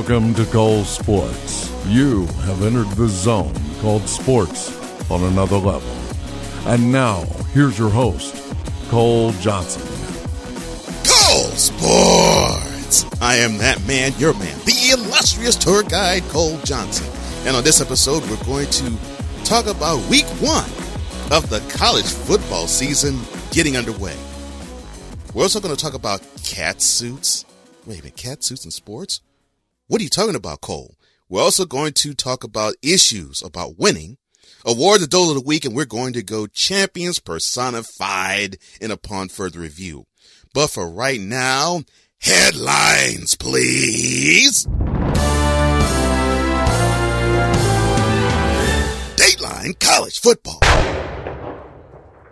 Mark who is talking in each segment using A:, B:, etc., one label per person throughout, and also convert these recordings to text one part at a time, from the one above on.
A: Welcome to Cole Sports. You have entered the zone called sports on another level. And now, here's your host, Cole Johnson.
B: Cole Sports! I am that man, your man, the illustrious tour guide, Cole Johnson. And on this episode, we're going to talk about week one of the college football season getting underway. We're also going to talk about cat suits. Wait a minute, cat suits in sports? What are you talking about, Cole? We're also going to talk about issues about winning, award the Dolt of the week, and we're going to go champions personified in upon further review. But for right now, headlines, please. Dateline College Football.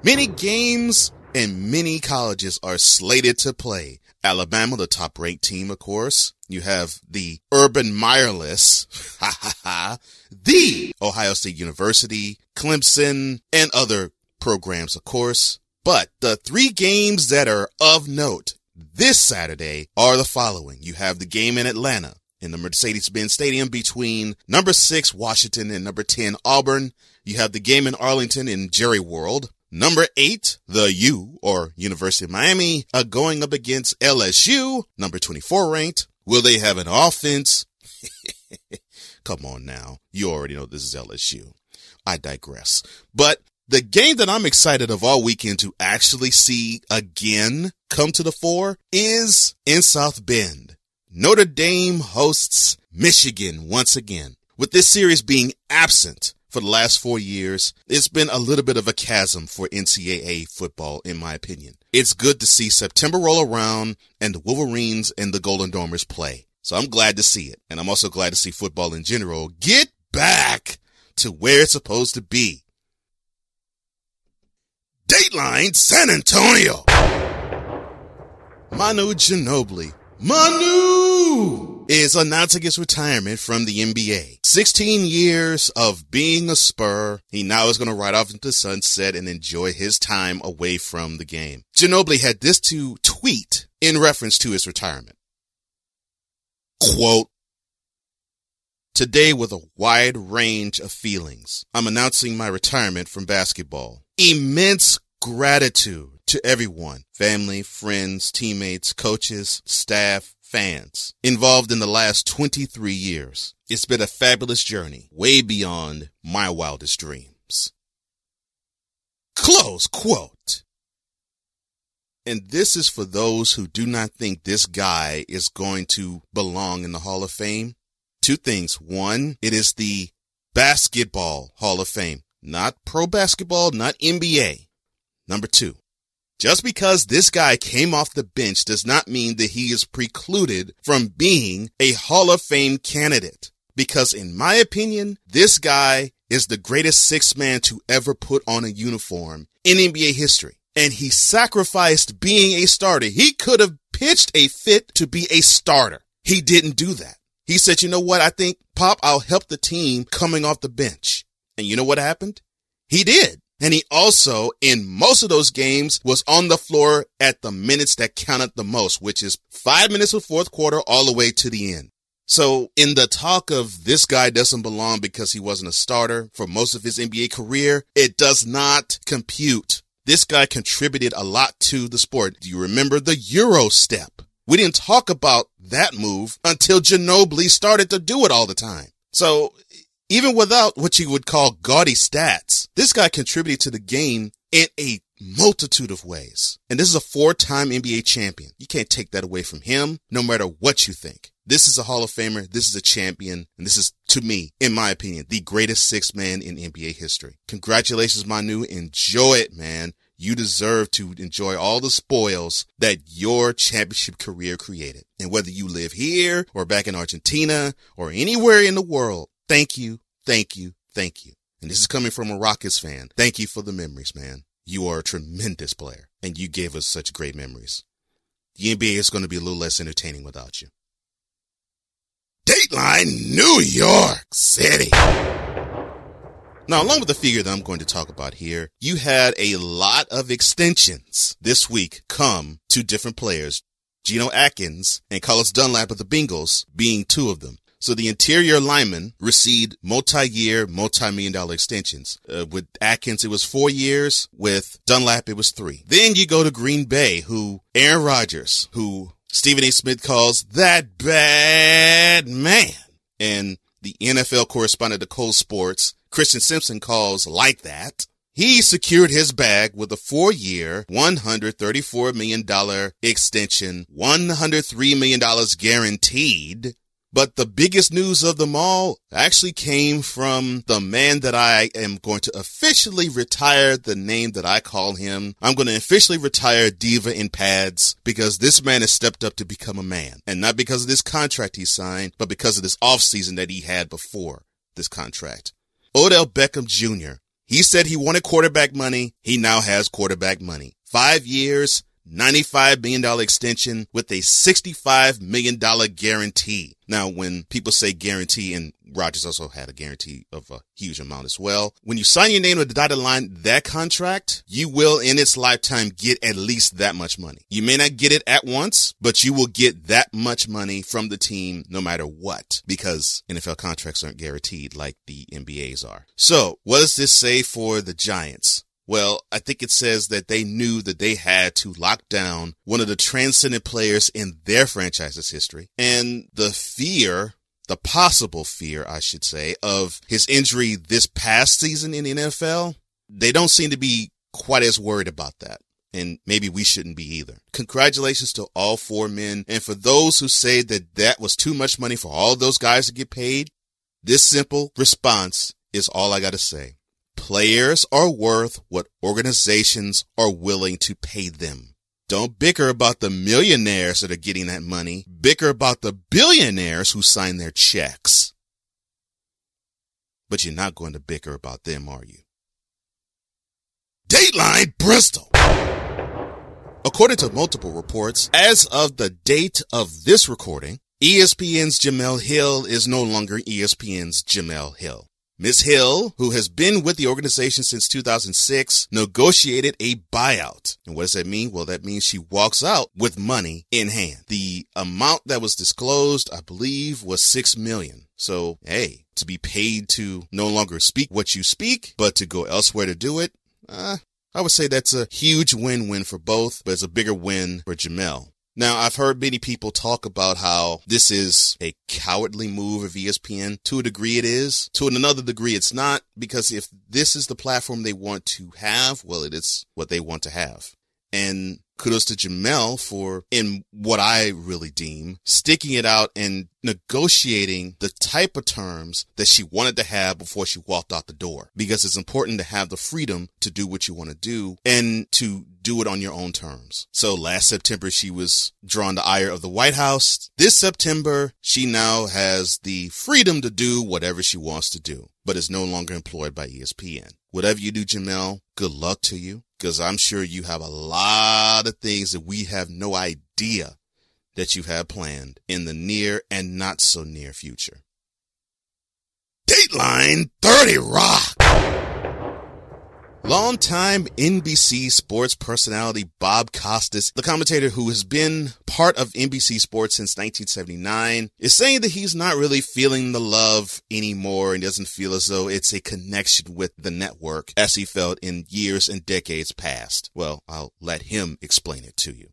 B: Many games and many colleges are slated to play. Alabama, the top ranked team, of course. You have the Urban Meyerless, the Ohio State University, Clemson, and other programs, of course. But the three games that are of note this Saturday are the following. You have the game in Atlanta in the Mercedes-Benz Stadium between number six Washington and number 10 Auburn. You have the game in Arlington in Jerry World. Number eight, the U or University of Miami are going up against LSU, number 24 ranked. Will they have an offense? Come on now. You already know this is LSU. I digress. But the game that I'm excited of all weekend to actually see again come to the fore is in South Bend. Notre Dame hosts Michigan once again. With this series being absent for the last four years, it's been a little bit of a chasm for NCAA football, in my opinion. It's good to see September roll around and the Wolverines and the Golden Domers play. So I'm glad to see it. And I'm also glad to see football in general get back to where it's supposed to be. Dateline San Antonio. Manu Ginobili. Manu! Is announcing his retirement from the NBA. 16 years of being a Spur. He now is going to ride off into sunset and enjoy his time away from the game. Ginobili had this to tweet in reference to his retirement. Quote, Today, with a wide range of feelings, I'm announcing my retirement from basketball. Immense gratitude to everyone family, friends, teammates, coaches, staff, fans involved in the last 23 years. It's been a fabulous journey, way beyond my wildest dreams. Close quote. And this is for those who do not think this guy is going to belong in the Hall of Fame. Two things. One, it is the Basketball Hall of Fame, not pro basketball, not NBA. Number two, just because this guy came off the bench does not mean that he is precluded from being a Hall of Fame candidate. Because in my opinion, this guy is the greatest six man to ever put on a uniform in NBA history. And he sacrificed being a starter. He could have pitched a fit to be a starter. He didn't do that. He said, you know what? I think Pop, I'll help the team coming off the bench. And you know what happened? He did. And he also, in most of those games, was on the floor at the minutes that counted the most, which is five minutes of fourth quarter all the way to the end. So in the talk of this guy doesn't belong because he wasn't a starter for most of his NBA career, it does not compute. This guy contributed a lot to the sport. Do you remember the Euro step? We didn't talk about that move until Ginobili started to do it all the time. So even without what you would call gaudy stats, this guy contributed to the game in a multitude of ways. And this is a four-time NBA champion. You can't take that away from him, no matter what you think. This is a Hall of Famer. This is a champion. And this is, to me, in my opinion, the greatest six man in NBA history. Congratulations, Manu. Enjoy it, man. You deserve to enjoy all the spoils that your championship career created. And whether you live here or back in Argentina or anywhere in the world, thank you, thank you, thank you. And this is coming from a Rockets fan. Thank you for the memories, man. You are a tremendous player and you gave us such great memories. The NBA is going to be a little less entertaining without you. Dateline New York City. Now, along with the figure that I'm going to talk about here, you had a lot of extensions this week come to different players. Geno Atkins, and Carlos Dunlap of the Bengals being two of them. So the interior linemen received multi-year, multi-million dollar extensions. Uh, with Atkins, it was four years. With Dunlap, it was three. Then you go to Green Bay, who Aaron Rodgers, who Stephen A. Smith calls that bad man. And the NFL correspondent to Cole Sports, Christian Simpson calls like that. He secured his bag with a four year, $134 million extension, $103 million guaranteed but the biggest news of them all actually came from the man that I am going to officially retire the name that I call him. I'm going to officially retire Diva in pads because this man has stepped up to become a man. And not because of this contract he signed, but because of this offseason that he had before this contract. Odell Beckham Jr. He said he wanted quarterback money. He now has quarterback money. Five years, $95 million extension with a $65 million guarantee. Now, when people say guarantee, and Rodgers also had a guarantee of a huge amount as well. When you sign your name with the dotted line, that contract, you will in its lifetime get at least that much money. You may not get it at once, but you will get that much money from the team no matter what, because NFL contracts aren't guaranteed like the NBA's are. So what does this say for the Giants? Well, I think it says that they knew that they had to lock down one of the transcendent players in their franchise's history. And the fear, the possible fear, I should say, of his injury this past season in the NFL, they don't seem to be quite as worried about that. And maybe we shouldn't be either. Congratulations to all four men. And for those who say that that was too much money for all those guys to get paid, this simple response is all I got to say. Players are worth what organizations are willing to pay them. Don't bicker about the millionaires that are getting that money. Bicker about the billionaires who sign their checks. But you're not going to bicker about them, are you? Dateline Bristol. According to multiple reports, as of the date of this recording, ESPN's Jemele Hill is no longer ESPN's Jemele Hill. Ms. Hill, who has been with the organization since 2006, negotiated a buyout. And what does that mean? Well, that means she walks out with money in hand. The amount that was disclosed, I believe, was six million. So, hey, to be paid to no longer speak what you speak, but to go elsewhere to do it, uh, I would say that's a huge win-win for both, but it's a bigger win for Jemele. Now, I've heard many people talk about how this is a cowardly move of ESPN. To a degree, it is. To another degree, it's not, because if this is the platform they want to have, well, it is what they want to have. And kudos to Jemele for, in what I really deem, sticking it out and negotiating the type of terms that she wanted to have before she walked out the door. Because it's important to have the freedom to do what you want to do and to do it on your own terms. So last September, she was drawn to ire of the White House. This September, she now has the freedom to do whatever she wants to do, but is no longer employed by ESPN. Whatever you do, Jemele, good luck to you because I'm sure you have a lot of things that we have no idea that you have planned in the near and not so near future. Dateline 30 Rock. Longtime NBC sports personality Bob Costas, the commentator who has been part of NBC Sports since 1979, is saying that he's not really feeling the love anymore and doesn't feel as though it's a connection with the network as he felt in years and decades past. Well, I'll let him explain it to you.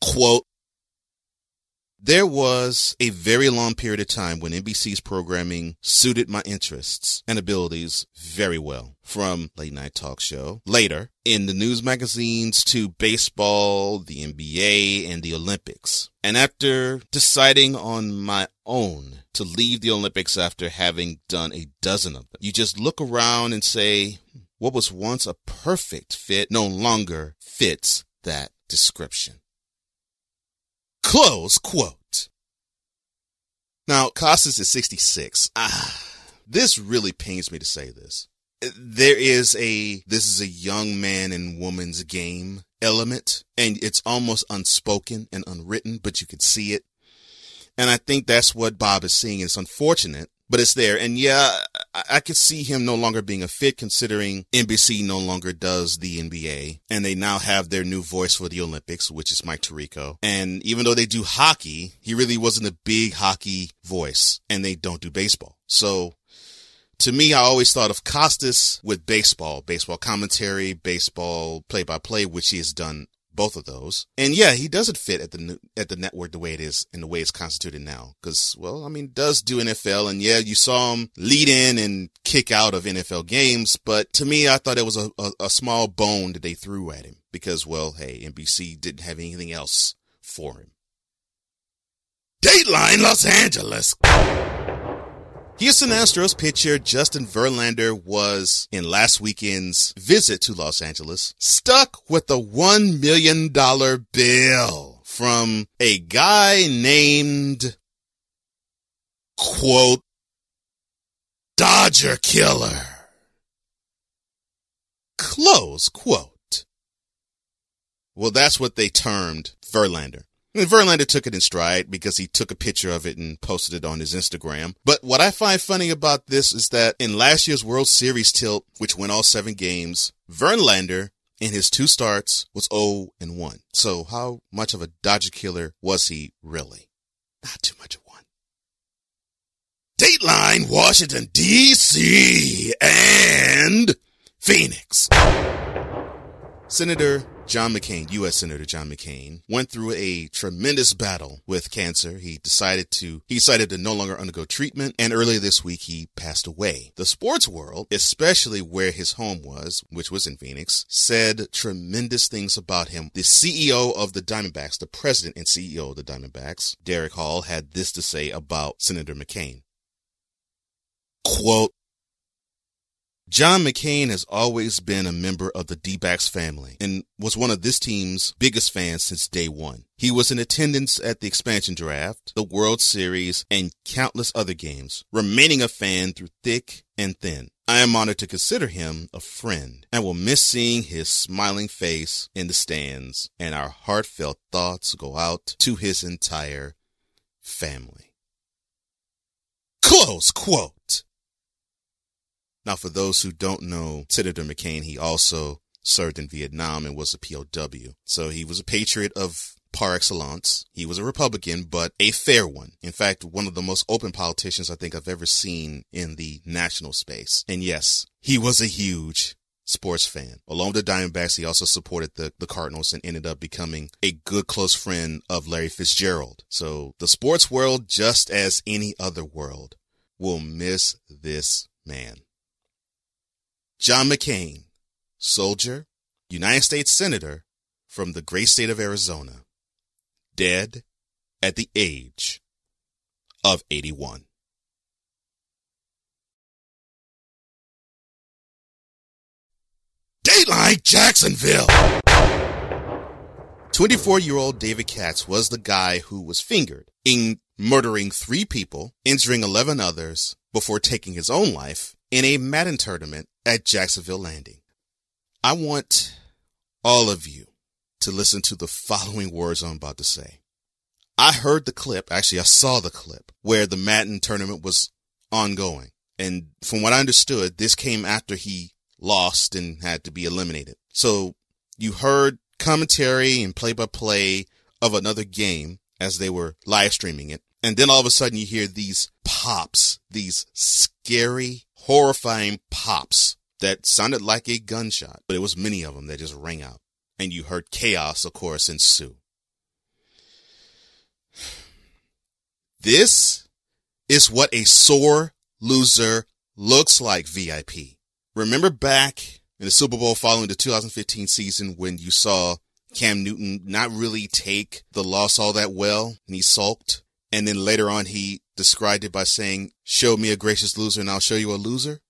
B: Quote, there was a very long period of time when NBC's programming suited my interests and abilities very well. From late night talk show, later in the news magazines to baseball, the NBA, and the Olympics. And after deciding on my own to leave the Olympics after having done a dozen of them, you just look around and say, what was once a perfect fit no longer fits that description. Close quote. Now, Costas is 66. Ah, this really pains me to say this. There is a, this is a young man and woman's game element, and it's almost unspoken and unwritten, but you can see it. And I think that's what Bob is seeing. It's unfortunate, but it's there. And yeah, I, I could see him no longer being a fit considering NBC no longer does the NBA and they now have their new voice for the Olympics, which is Mike Tirico. And even though they do hockey, he really wasn't a big hockey voice and they don't do baseball. So to me, I always thought of Costas with baseball, baseball commentary, baseball play by play, which he has done both of those. And yeah, he doesn't fit at the at the network the way it is and the way it's constituted now. Because well, I mean, does do NFL, and yeah, you saw him lead in and kick out of NFL games. But to me, I thought it was a, a, a small bone that they threw at him because well, hey, NBC didn't have anything else for him. Dateline Los Angeles. Houston Astros pitcher Justin Verlander was in last weekend's visit to Los Angeles stuck with a $1 million bill from a guy named quote Dodger Killer. Close quote. Well, that's what they termed Verlander. And Verlander took it in stride because he took a picture of it and posted it on his Instagram. But what I find funny about this is that in last year's World Series tilt, which went all seven games, Verlander in his two starts was 0 and 1. So how much of a Dodger killer was he really? Not too much of one. Dateline, Washington, D.C. and Phoenix. Senator John McCain, U.S. Senator John McCain, went through a tremendous battle with cancer. He decided to, he decided to no longer undergo treatment, and earlier this week he passed away. The sports world, especially where his home was, which was in Phoenix, said tremendous things about him. The CEO of the Diamondbacks, the president and CEO of the Diamondbacks, Derek Hall, had this to say about Senator McCain. Quote, John McCain has always been a member of the D-backs family and was one of this team's biggest fans since day one. He was in attendance at the expansion draft, the World Series, and countless other games, remaining a fan through thick and thin. I am honored to consider him a friend and will miss seeing his smiling face in the stands, and our heartfelt thoughts go out to his entire family. Close quote. Now, for those who don't know Senator McCain, he also served in Vietnam and was a POW. So he was a patriot of par excellence. He was a Republican, but a fair one. In fact, one of the most open politicians I think I've ever seen in the national space. And yes, he was a huge sports fan. Along with the Diamondbacks, he also supported the, the Cardinals and ended up becoming a good close friend of Larry Fitzgerald. So the sports world, just as any other world, will miss this man. John McCain, soldier, United States Senator from the great state of Arizona, dead at the age of 81. Dateline Jacksonville! 24 year old David Katz was the guy who was fingered in murdering three people, injuring 11 others before taking his own life in a Madden tournament at Jacksonville Landing. I want all of you to listen to the following words I'm about to say. I heard the clip, actually, I saw the clip where the Madden tournament was ongoing. And from what I understood, this came after he lost and had to be eliminated. So you heard commentary and play by play of another game as they were live streaming it. And then all of a sudden you hear these pops, these scary, horrifying pops that sounded like a gunshot, but it was many of them that just rang out. And you heard chaos, of course, ensue. This is what a sore loser looks like, VIP. Remember back in the Super Bowl following the 2015 season when you saw Cam Newton not really take the loss all that well and he sulked? And then later on, he described it by saying, show me a gracious loser and I'll show you a loser.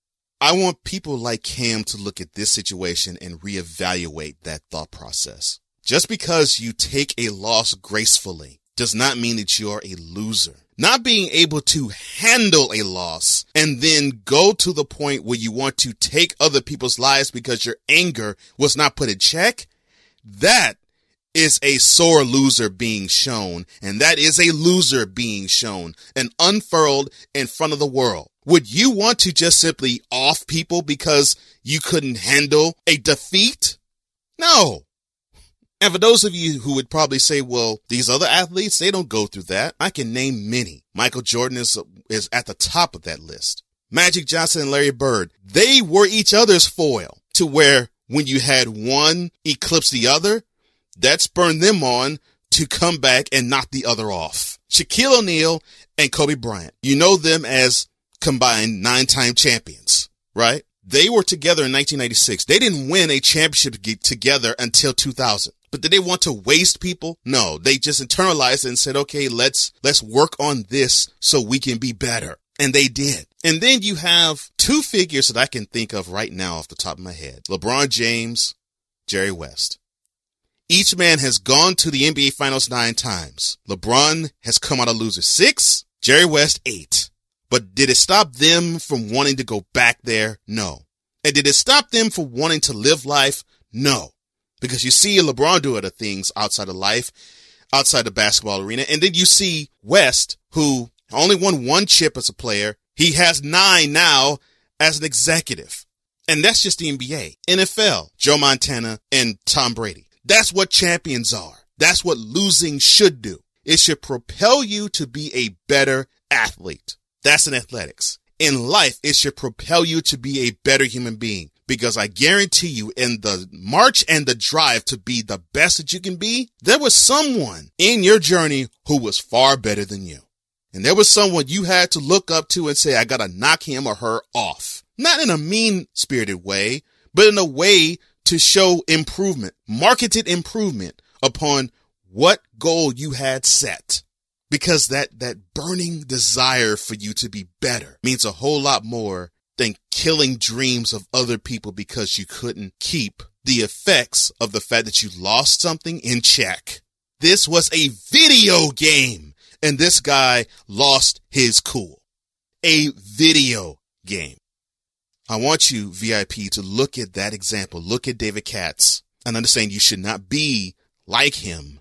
B: I want people like Cam to look at this situation and reevaluate that thought process. Just because you take a loss gracefully does not mean that you're a loser. Not being able to handle a loss and then go to the point where you want to take other people's lives because your anger was not put in check. That is a sore loser being shown, and that is a loser being shown and unfurled in front of the world. Would you want to just simply off people because you couldn't handle a defeat? No. And for those of you who would probably say, well, these other athletes, they don't go through that. I can name many. Michael Jordan is, is at the top of that list. Magic Johnson and Larry Bird, they were each other's foil to where when you had one eclipse the other, that spurned them on to come back and knock the other off. Shaquille O'Neal and Kobe Bryant, you know them as combined nine time champions, right? They were together in 1996. They didn't win a championship together until 2000. But did they want to waste people? No, they just internalized and said, okay, let's, let's work on this so we can be better. And they did. And then you have two figures that I can think of right now off the top of my head. LeBron James, Jerry West. Each man has gone to the NBA finals nine times. LeBron has come out a loser six, Jerry West eight. But did it stop them from wanting to go back there? No. And did it stop them from wanting to live life? No. Because you see LeBron do other things outside of life, outside the basketball arena. And then you see West, who only won one chip as a player. He has nine now as an executive. And that's just the NBA. NFL, Joe Montana and Tom Brady. That's what champions are. That's what losing should do. It should propel you to be a better athlete. That's in athletics. In life, it should propel you to be a better human being because I guarantee you in the march and the drive to be the best that you can be, there was someone in your journey who was far better than you. And there was someone you had to look up to and say, I gotta knock him or her off. Not in a mean spirited way, but in a way to show improvement, marketed improvement upon what goal you had set. Because that, that burning desire for you to be better means a whole lot more than killing dreams of other people because you couldn't keep the effects of the fact that you lost something in check. This was a video game and this guy lost his cool. A video game. I want you, VIP, to look at that example. Look at David Katz and understand you should not be like him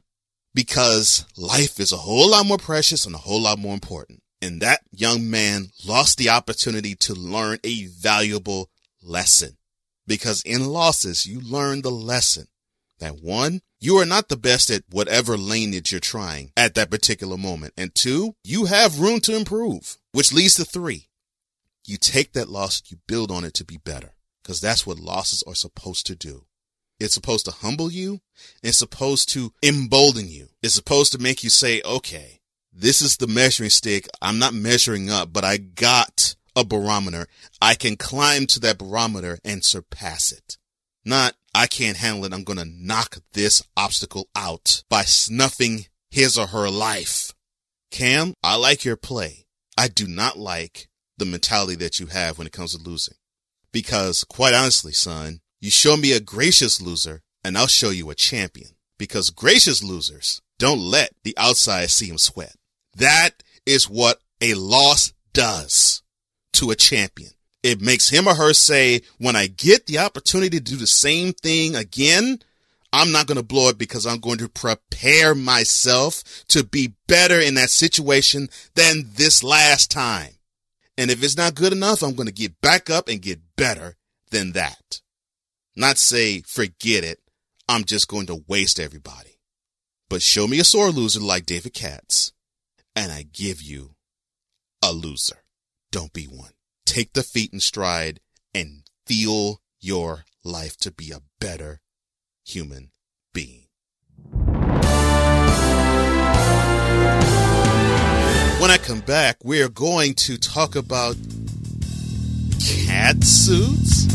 B: because life is a whole lot more precious and a whole lot more important. And that young man lost the opportunity to learn a valuable lesson because in losses, you learn the lesson that one, you are not the best at whatever that you're trying at that particular moment. And two, you have room to improve, which leads to three. You take that loss, you build on it to be better because that's what losses are supposed to do. It's supposed to humble you. It's supposed to embolden you. It's supposed to make you say, okay, this is the measuring stick. I'm not measuring up, but I got a barometer. I can climb to that barometer and surpass it. Not, I can't handle it. I'm going to knock this obstacle out by snuffing his or her life. Cam, I like your play. I do not like the mentality that you have when it comes to losing. Because quite honestly, son, you show me a gracious loser and I'll show you a champion. Because gracious losers don't let the outside see them sweat. That is what a loss does to a champion. It makes him or her say, when I get the opportunity to do the same thing again, I'm not going to blow it because I'm going to prepare myself to be better in that situation than this last time. And if it's not good enough, I'm going to get back up and get better than that. Not say, forget it. I'm just going to waste everybody. But show me a sore loser like David Katz and I give you a loser. Don't be one. Take the feet in stride and feel your life to be a better human being. When I come back, we're going to talk about cat suits.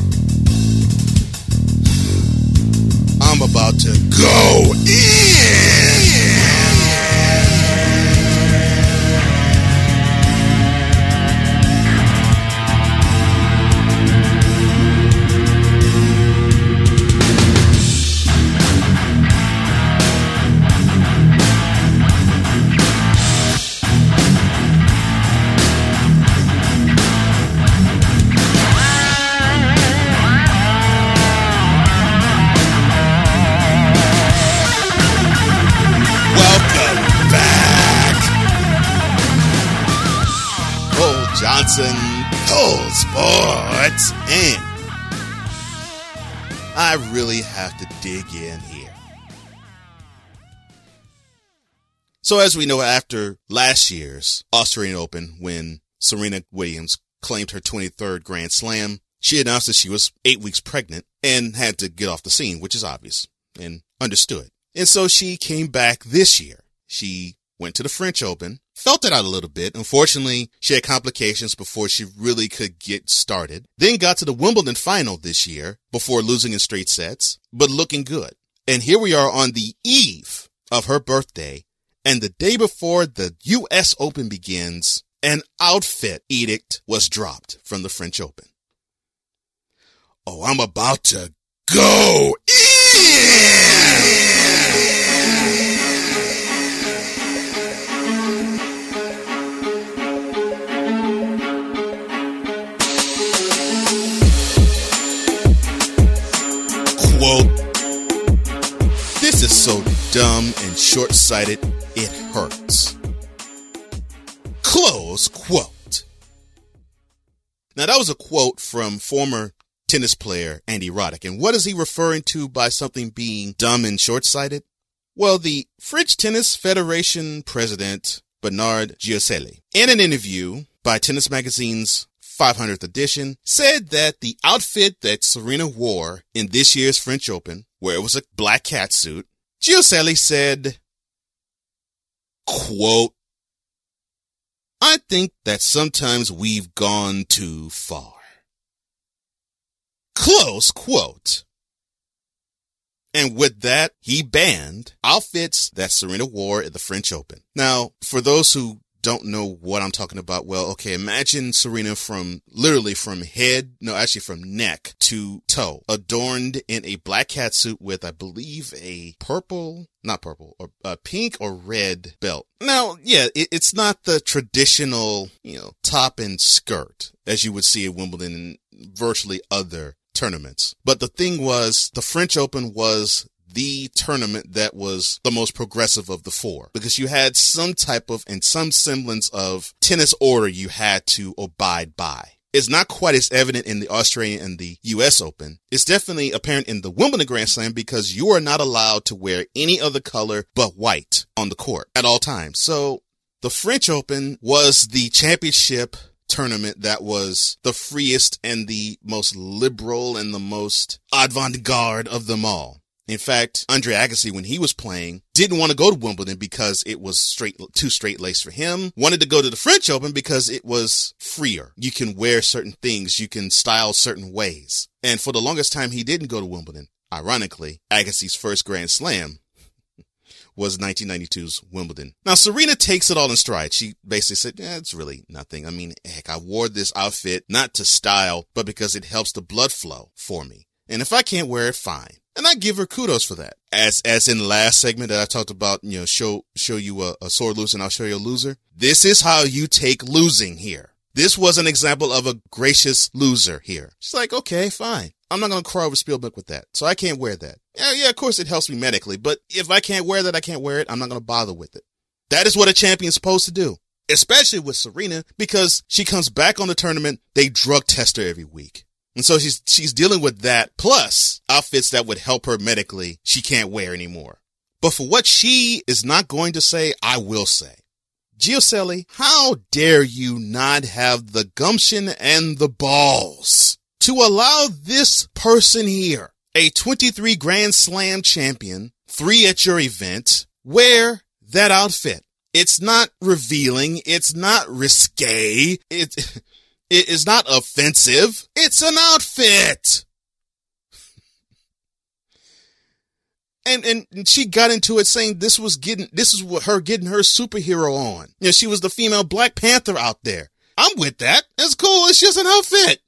B: I'm about to go. Johnson, Cole Sports, and I really have to dig in here. So, as we know, after last year's Australian Open, when Serena Williams claimed her 23rd Grand Slam, she announced that she was eight weeks pregnant and had to get off the scene, which is obvious and understood. And so she came back this year. She went to the French Open, felt it out a little bit. Unfortunately, she had complications before she really could get started. Then got to the Wimbledon final this year before losing in straight sets, but looking good. And here we are on the eve of her birthday and the day before the US Open begins, an outfit edict was dropped from the French Open. Oh, I'm about to go in! Short sighted, it hurts. Close quote. Now, that was a quote from former tennis player Andy Roddick. And what is he referring to by something being dumb and short sighted? Well, the French Tennis Federation president, Bernard Gioselli, in an interview by Tennis Magazine's 500th edition, said that the outfit that Serena wore in this year's French Open, where it was a black cat suit, Gioselli said, quote, I think that sometimes we've gone too far. Close quote. And with that, he banned outfits that Serena wore at the French Open. Now, for those who don't know what I'm talking about, well, okay, imagine Serena from literally from head, no, actually from neck to toe, adorned in a black cat suit with, I believe, a purple, not purple, or a pink or red belt. Now, yeah, it, it's not the traditional, you know, top and skirt as you would see at Wimbledon and virtually other tournaments. But the thing was, the French Open was the tournament that was the most progressive of the four because you had some type of and some semblance of tennis order you had to abide by. It's not quite as evident in the Australian and the US Open. It's definitely apparent in the Wimbledon Grand Slam because you are not allowed to wear any other color but white on the court at all times. So the French Open was the championship tournament that was the freest and the most liberal and the most avant-garde of them all. In fact, Andre Agassi, when he was playing, didn't want to go to Wimbledon because it was straight, too straight laced for him. Wanted to go to the French Open because it was freer. You can wear certain things. You can style certain ways. And for the longest time, he didn't go to Wimbledon. Ironically, Agassi's first Grand Slam was 1992's Wimbledon. Now, Serena takes it all in stride. She basically said, yeah, it's really nothing. I mean, heck, I wore this outfit not to style, but because it helps the blood flow for me. And if I can't wear it, fine. And I give her kudos for that. As, as in last segment that I talked about, you know, show, show you a, a sore loser and I'll show you a loser. This is how you take losing here. This was an example of a gracious loser here. She's like, okay, fine. I'm not going to cry over Spielberg with that. So I can't wear that. Yeah, yeah, of course it helps me medically, but if I can't wear that, I can't wear it. I'm not going to bother with it. That is what a champion's supposed to do, especially with Serena, because she comes back on the tournament. They drug test her every week. And so she's, she's dealing with that plus outfits that would help her medically she can't wear anymore. But for what she is not going to say, I will say. Gioselli, how dare you not have the gumption and the balls to allow this person here, a 23 Grand Slam champion, three at your event, wear that outfit? It's not revealing. It's not risque. It, It is not offensive. It's an outfit. and, and she got into it saying this was getting, this is what her getting her superhero on. You know, she was the female Black Panther out there. I'm with that. It's cool. It's just an outfit.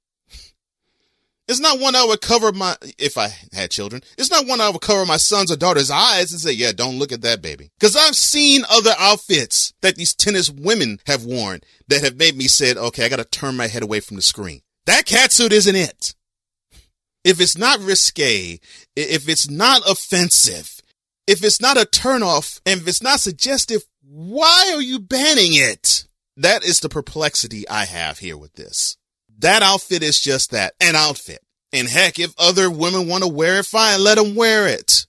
B: It's not one I would cover my, if I had children, it's not one I would cover my son's or daughter's eyes and say, yeah, don't look at that baby. Cause I've seen other outfits that these tennis women have worn that have made me said, okay, I gotta turn my head away from the screen. That catsuit isn't it. If it's not risque, if it's not offensive, if it's not a turnoff, and if it's not suggestive, why are you banning it? that is the perplexity I have here with this. That outfit is just that, an outfit. And heck, if other women want to wear it, fine, let them wear it.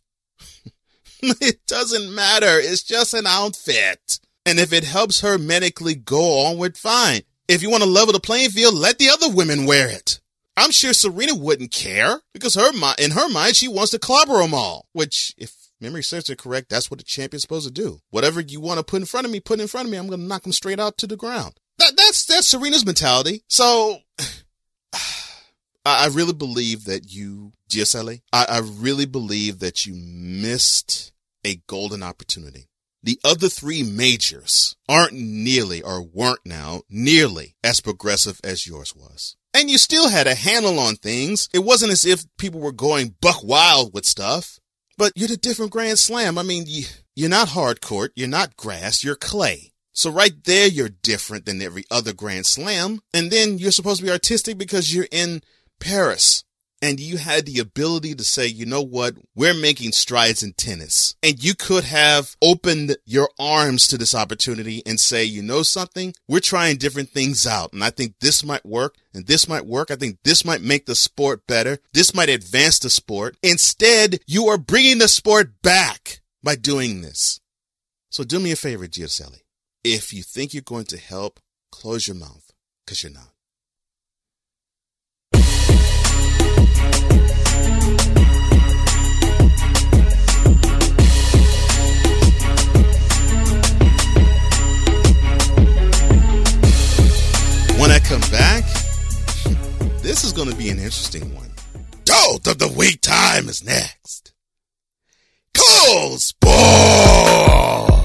B: it doesn't matter. It's just an outfit. And if it helps her medically go onward, fine. If you want to level the playing field, let the other women wear it. I'm sure Serena wouldn't care because her in her mind, she wants to clobber them all, which if memory serves her correct, that's what a champion's supposed to do. Whatever you want to put in front of me, put in front of me. I'm going to knock them straight out to the ground. That, that's, that's Serena's mentality. So I really believe that you, GSLA, I, I really believe that you missed a golden opportunity. The other three majors aren't nearly or weren't now nearly as progressive as yours was. And you still had a handle on things. It wasn't as if people were going buck wild with stuff. But you're the different Grand Slam. I mean, you, you're not hard court, you're not grass, you're clay. So right there, you're different than every other Grand Slam. And then you're supposed to be artistic because you're in Paris and you had the ability to say, you know what? We're making strides in tennis. And you could have opened your arms to this opportunity and say, you know something? We're trying different things out. And I think this might work and this might work. I think this might make the sport better. This might advance the sport. Instead, you are bringing the sport back by doing this. So do me a favor, Giuselli. If you think you're going to help, close your mouth because you're not. When I come back, this is going to be an interesting one. Dolt of the week time is next. Cole Sport!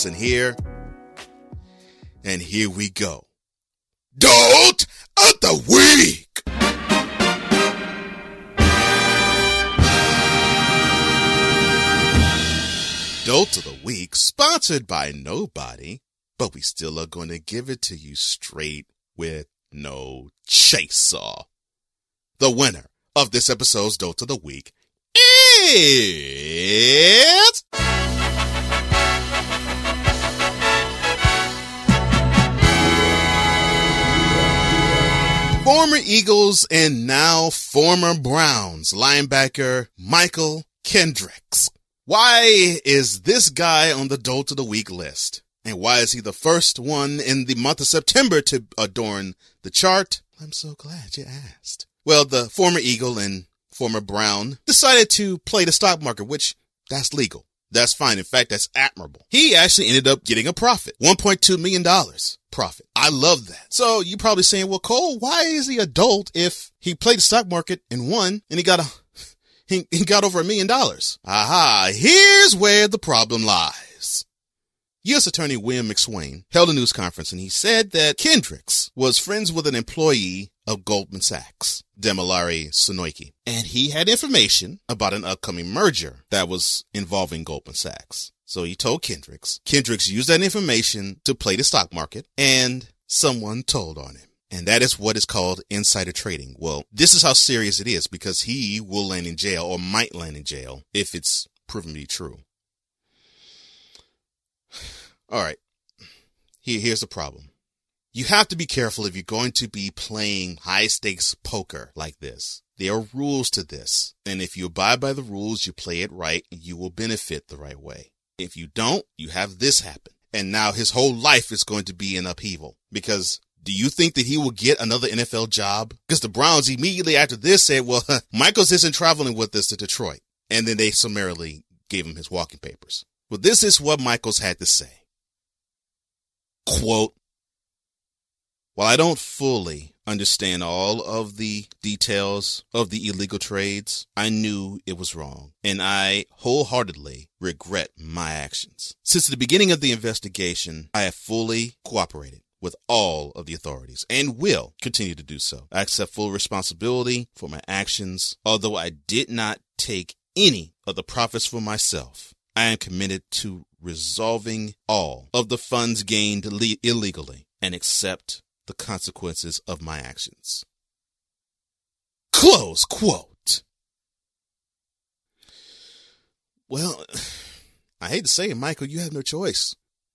B: Johnson here. And here we go. Dolt of the Week! Dolt of the Week, sponsored by nobody, but we still are going to give it to you straight with no chaser. The winner of this episode's Dolt of the Week is... Former Eagles and now former Browns linebacker Mychal Kendricks. Why is this guy on the Dolt of the Week list? And why is he the first one in the month of September to adorn the chart? I'm so glad you asked. Well, the former Eagle and former Brown decided to play the stock market, which that's legal. That's fine. In fact, that's admirable. He actually ended up getting a profit. $1.2 million profit. I love that. So you're probably saying, well, Cole, why is he adult if he played the stock market and won and he got a, he, he got over a million dollars? Aha. Here's where the problem lies. U.S. Attorney William McSwain held a news conference and he said that Kendricks was friends with an employee of Goldman Sachs, Damilare Sonoiki, and he had information about an upcoming merger that was involving Goldman Sachs. So he told Kendricks. Kendricks used that information to play the stock market and someone told on him. And that is what is called insider trading. Well, this is how serious it is because he will land in jail or might land in jail if it's proven to be true. All right. Here, here's the problem. You have to be careful if you're going to be playing high stakes poker like this. There are rules to this. And if you abide by the rules, you play it right, you will benefit the right way. If you don't, you have this happen. and now his whole life is going to be in upheaval because do you think that he will get another NFL job? Because the Browns immediately after this said, well, Michaels isn't traveling with us to Detroit. And then they summarily gave him his walking papers. Well, this is what Michaels had to say. Quote, while I don't fully understand all of the details of the illegal trades, I knew it was wrong, and I wholeheartedly regret my actions. Since the beginning of the investigation, I have fully cooperated with all of the authorities and will continue to do so. I accept full responsibility for my actions, although I did not take any of the profits for myself. I am committed to resolving all of the funds gained illegally and accept the consequences of my actions. Close quote. Well, I hate to say it, Michael, you have no choice.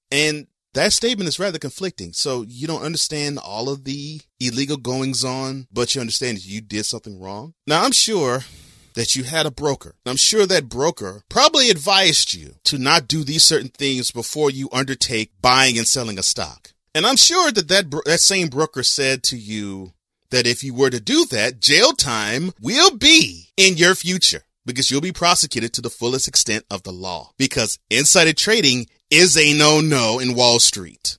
B: And that statement is rather conflicting. So you don't understand all of the illegal goings on, but you understand that you did something wrong. Now I'm sure that you had a broker. I'm sure that broker probably advised you to not do these certain things before you undertake buying and selling a stock. And I'm sure that that, that same broker said to you that if you were to do that, jail time will be in your future because you'll be prosecuted to the fullest extent of the law because insider trading is a no-no in Wall Street.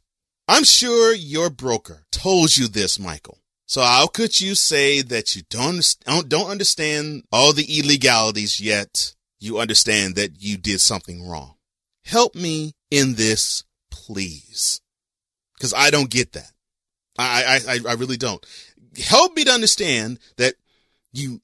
B: I'm sure your broker told you this, Michael. So how could you say that you don't, don't understand all the illegalities yet you understand that you did something wrong? Help me in this, please because I don't get that. I, I, I really don't. Help me to understand that you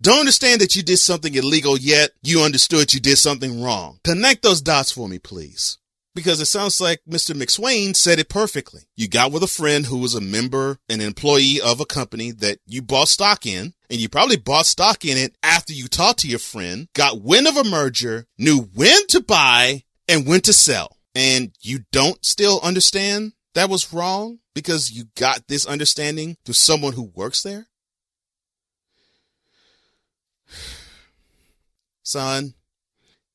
B: don't understand that you did something illegal yet you understood you did something wrong. Connect those dots for me, please. Because it sounds like Mr. McSwain said it perfectly. You got with a friend who was a member, an employee of a company that you bought stock in, and you probably bought stock in it after you talked to your friend, got wind of a merger, knew when to buy and when to sell. And you don't still understand that was wrong because you got this understanding to someone who works there? Son,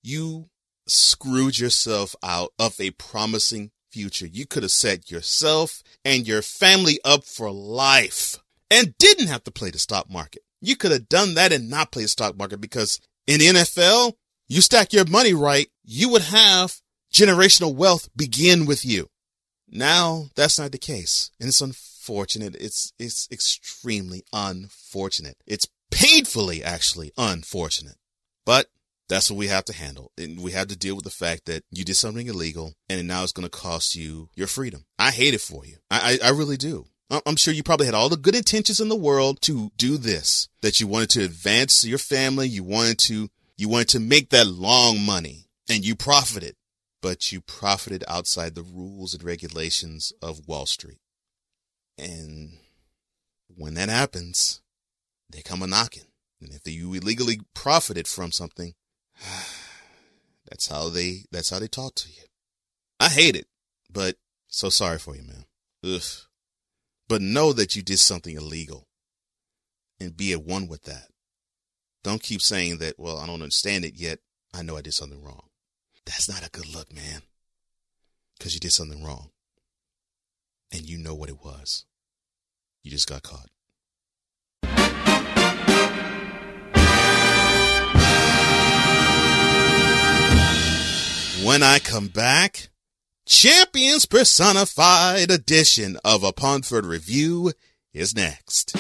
B: you screwed yourself out of a promising future. You could have set yourself and your family up for life and didn't have to play the stock market. You could have done that and not play the stock market because in the NFL, you stack your money right, you would have generational wealth begin with you. Now that's not the case. And it's unfortunate. It's, it's extremely unfortunate. It's painfully actually unfortunate, but that's what we have to handle. And we have to deal with the fact that you did something illegal and now it's going to cost you your freedom. I hate it for you. I, I, I really do. I'm sure you probably had all the good intentions in the world to do this, that you wanted to advance your family. You wanted to, you wanted to make that long money and you profited but you profited outside the rules and regulations of Wall Street. And when that happens, they come a knocking. And if you illegally profited from something, that's how they that's how they talk to you. I hate it, but so sorry for you, man. Ugh. But know that you did something illegal and be at one with that. Don't keep saying that, well, I don't understand it yet. I know I did something wrong. That's not a good look, man. Because you did something wrong. And you know what it was. You just got caught. When I come back, Champions Personified edition of Upon Further Review is next.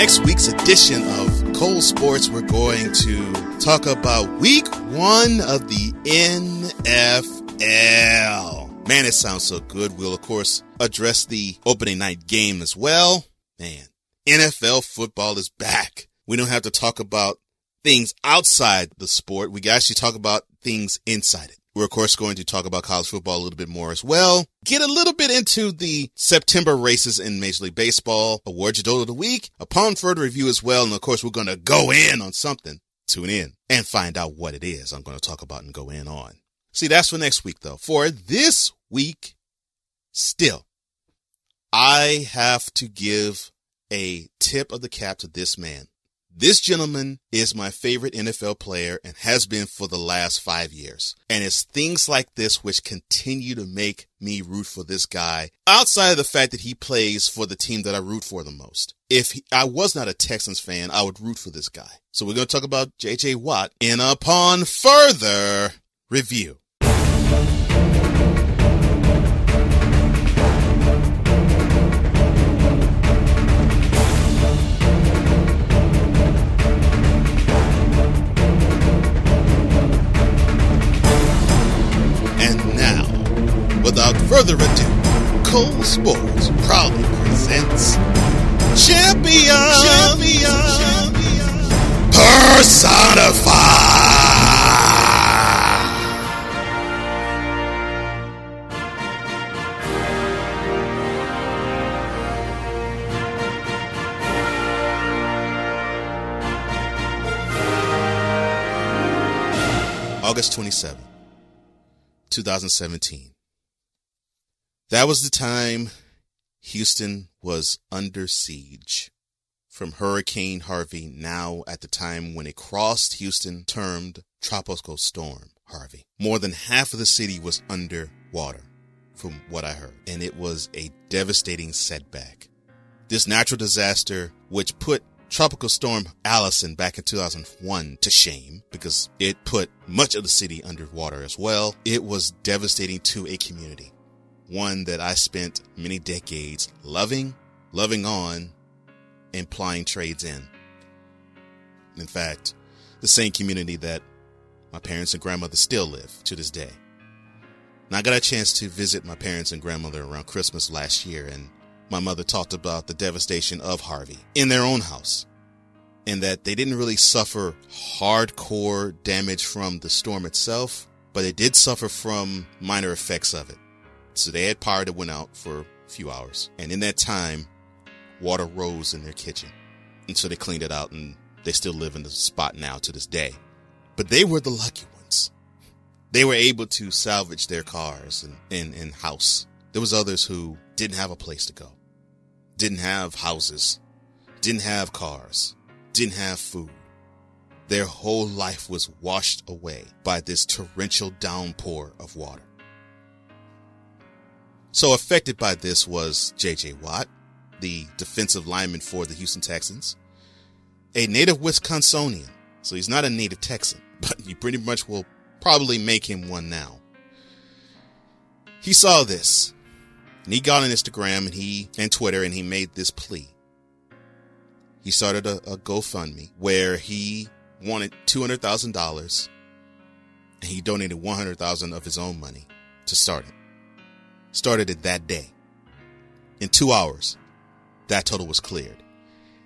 B: Next week's edition of Cole Sports, we're going to talk about week one of the NFL. Man, it sounds so good. We'll, of course, address the opening night game as well. Man, NFL football is back. We don't have to talk about things outside the sport. We can actually talk about things inside it. We're of course going to talk about college football a little bit more as well. Get a little bit into the September races in Major League Baseball, award your Dolt of the week, upon further review as well. And of course, we're going to go in on something. Tune in and find out what it is I'm going to talk about and go in on. See, that's for next week though. For this week, still, I have to give a tip of the cap to this man. This gentleman is my favorite NFL player and has been for the last five years. And it's things like this which continue to make me root for this guy outside of the fact that he plays for the team that I root for the most. If he, I was not a Texans fan, I would root for this guy. So we're going to talk about JJ Watt in upon further review. Cole Sports proudly presents Champion, Champion, Personified. August 27, 2017. That was the time Houston was under siege from Hurricane Harvey, now at the time when it crossed Houston, termed Tropical Storm Harvey. More than half of the city was under water, from what I heard, and it was a devastating setback. This natural disaster, which put Tropical Storm Allison back in 2001 to shame because it put much of the city underwater as well. It was devastating to a community one that I spent many decades loving, loving on, and plying trades in. In fact, the same community that my parents and grandmother still live to this day. Now, I got a chance to visit my parents and grandmother around Christmas last year, and my mother talked about the devastation of Harvey in their own house, and that they didn't really suffer hardcore damage from the storm itself, but they did suffer from minor effects of it. So they had power that went out for a few hours. And in that time, water rose in their kitchen. And so they cleaned it out and they still live in the spot now to this day. But they were the lucky ones. They were able to salvage their cars and, and, and house. There was others who didn't have a place to go, didn't have houses, didn't have cars, didn't have food. Their whole life was washed away by this torrential downpour of water. So affected by this was J.J. Watt, the defensive lineman for the Houston Texans, a native Wisconsinian. So he's not a native Texan, but you pretty much will probably make him one now. He saw this and he got on Instagram and he and Twitter and he made this plea. He started a, a GoFundMe where he wanted two hundred thousand dollars and he donated one hundred thousand of his own money to start it started it that day. In two hours, that total was cleared.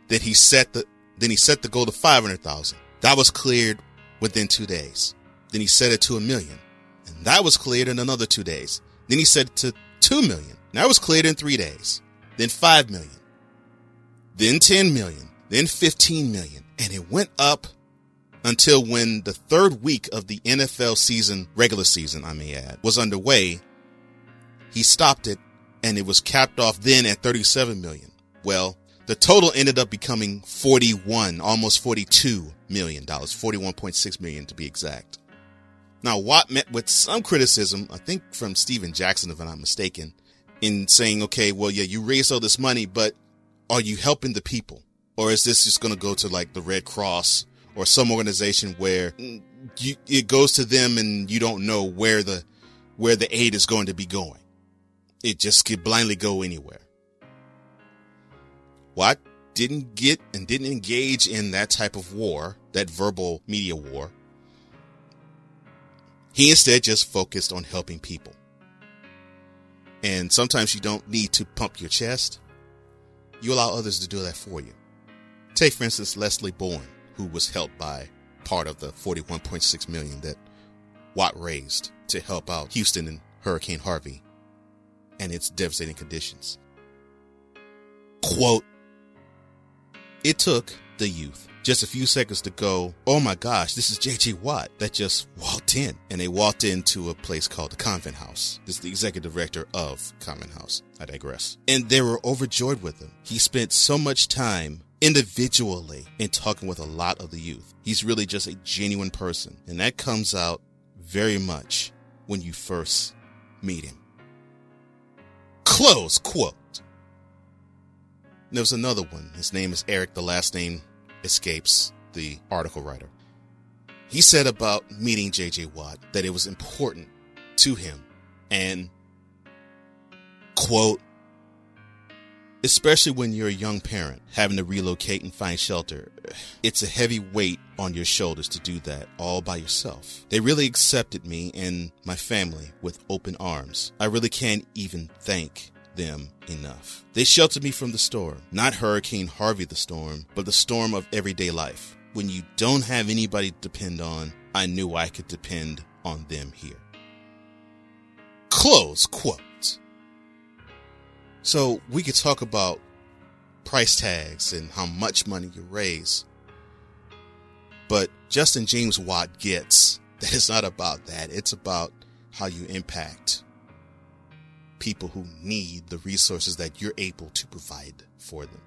B: Then he set the then he set the goal to five hundred thousand. That was cleared within two days. Then he set it to a million, and that was cleared in another two days. Then he set it to two million. That was cleared in three days. Then five million. Then ten million. Then fifteen million, and it went up until when the third week of the NFL season, regular season, I may add, was underway he stopped it and it was capped off then at 37 million. Well, the total ended up becoming 41, almost 42 million dollars, 41.6 million to be exact. Now, Watt met with some criticism, I think from Steven Jackson, if I'm not mistaken, in saying, okay, well, yeah, you raised all this money, but are you helping the people? Or is this just going to go to like the Red Cross or some organization where you, it goes to them and you don't know where the, where the aid is going to be going? It just could blindly go anywhere. Watt didn't get and didn't engage in that type of war that verbal media war. He instead just focused on helping people. And sometimes you don't need to pump your chest. You allow others to do that for you. Take, for instance, Leslie Bourne, who was helped by part of the 41.6 million that Watt raised to help out Houston and Hurricane Harvey and its devastating conditions. Quote, it took the youth just a few seconds to go, oh my gosh, this is JJ Watt that just walked in. And they walked into a place called the Covenant House. This is the executive director of Covenant House. I digress. And they were overjoyed with him. He spent so much time individually in talking with a lot of the youth. He's really just a genuine person. And that comes out very much when you first meet him. Close quote. There's another one. His name is Eric. The last name escapes the article writer. He said about meeting JJ Watt that it was important to him and quote especially when you're a young parent having to relocate and find shelter. It's a heavy weight on your shoulders to do that all by yourself. They really accepted me and my family with open arms. I really can't even thank them enough. They sheltered me from the storm, not Hurricane Harvey the storm, but the storm of everyday life. When you don't have anybody to depend on, I knew I could depend on them here. Close quote. So we could talk about price tags and how much money you raise. But Justin James Watt gets that it's not about that. It's about how you impact people who need the resources that you're able to provide for them.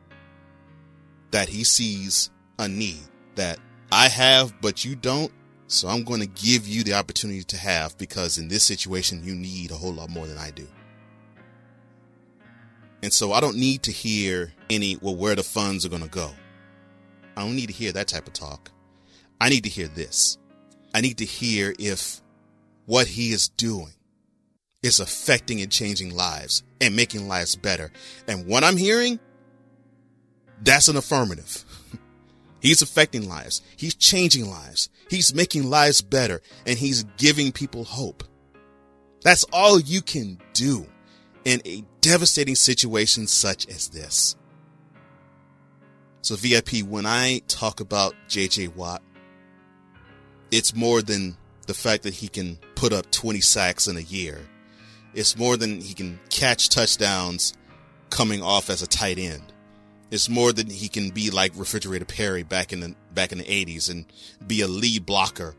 B: That he sees a need that I have, but you don't. So I'm going to give you the opportunity to have because in this situation, you need a whole lot more than I do. And so I don't need to hear any, well, where the funds are going to go. I don't need to hear that type of talk. I need to hear this. I need to hear if what he is doing is affecting and changing lives and making lives better. And what I'm hearing, that's an affirmative. He's affecting lives. He's changing lives. He's making lives better and he's giving people hope. That's all you can do in a devastating situation such as this. So VIP, when I talk about JJ Watt, it's more than the fact that he can put up 20 sacks in a year it's more than he can catch touchdowns coming off as a tight end. It's more than he can be like Refrigerator Perry back in the back in the 80s and be a lead blocker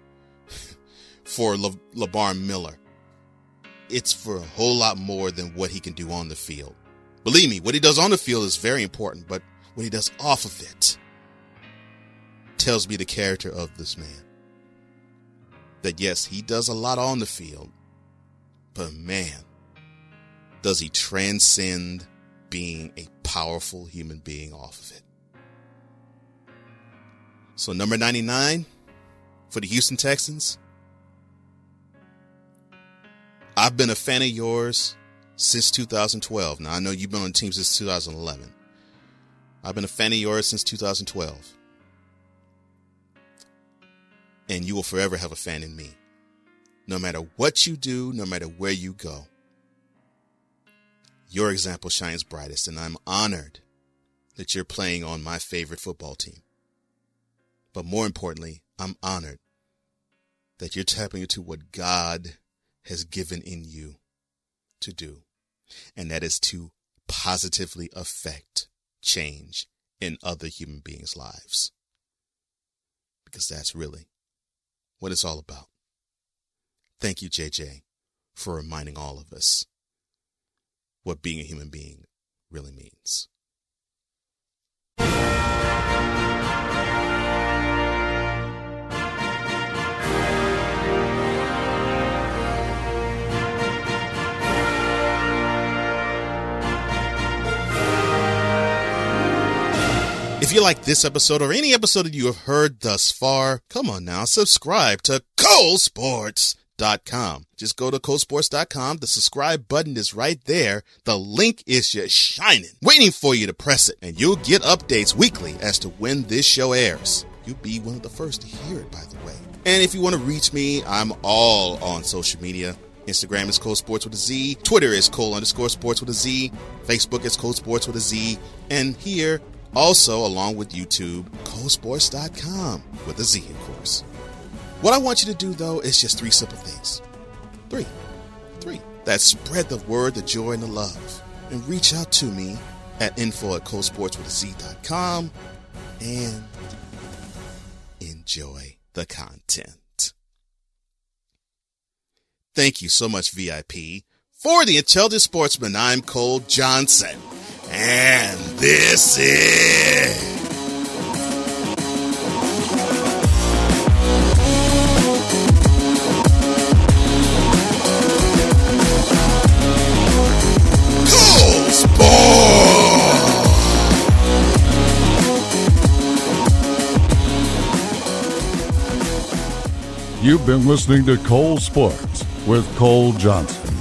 B: for Le, Lamar Miller. It's for a whole lot more than what he can do on the field. Believe me, what he does on the field is very important, but what he does off of it tells me the character of this man. That yes, he does a lot on the field, but man, does he transcend being a powerful human being off of it. So, number 99 for the Houston Texans. I've been a fan of yours since 2012. Now, I know you've been on the team since 2011. I've been a fan of yours since 2012. And you will forever have a fan in me. No matter what you do, no matter where you go. Your example shines brightest, and I'm honored that you're playing on my favorite football team. But more importantly, I'm honored that you're tapping into what God has given in you to do, and that is to positively affect change in other human beings' lives. Because that's really what it's all about. Thank you, JJ, for reminding all of us what being a human being really means. If you like this episode or any episode that you have heard thus far, come on now, subscribe to Cole Sports colesports.com. Just go to colesports.com. The subscribe button is right there. The link is just shining, waiting for you to press it, and you'll get updates weekly as to when this show airs. You'll be one of the first to hear it, by the way. And if you want to reach me, I'm all on social media. Instagram is Cole Sports with a Z. Twitter is Cole underscore sports with a Z. Facebook is Cole Sports with a Z. And here, also along with YouTube, ColeSports.com with a Z, of course. What I want you to do, though, is just three simple things. Three. Three. That spread the word, the joy, and the love. And reach out to me at info at colesportswithaz.com and enjoy the content. Thank you so much, VIP. For the Intelligent Sportsman, I'm Cole Johnson. And this is.
A: You've been listening to Cole Sports with Cole Johnson.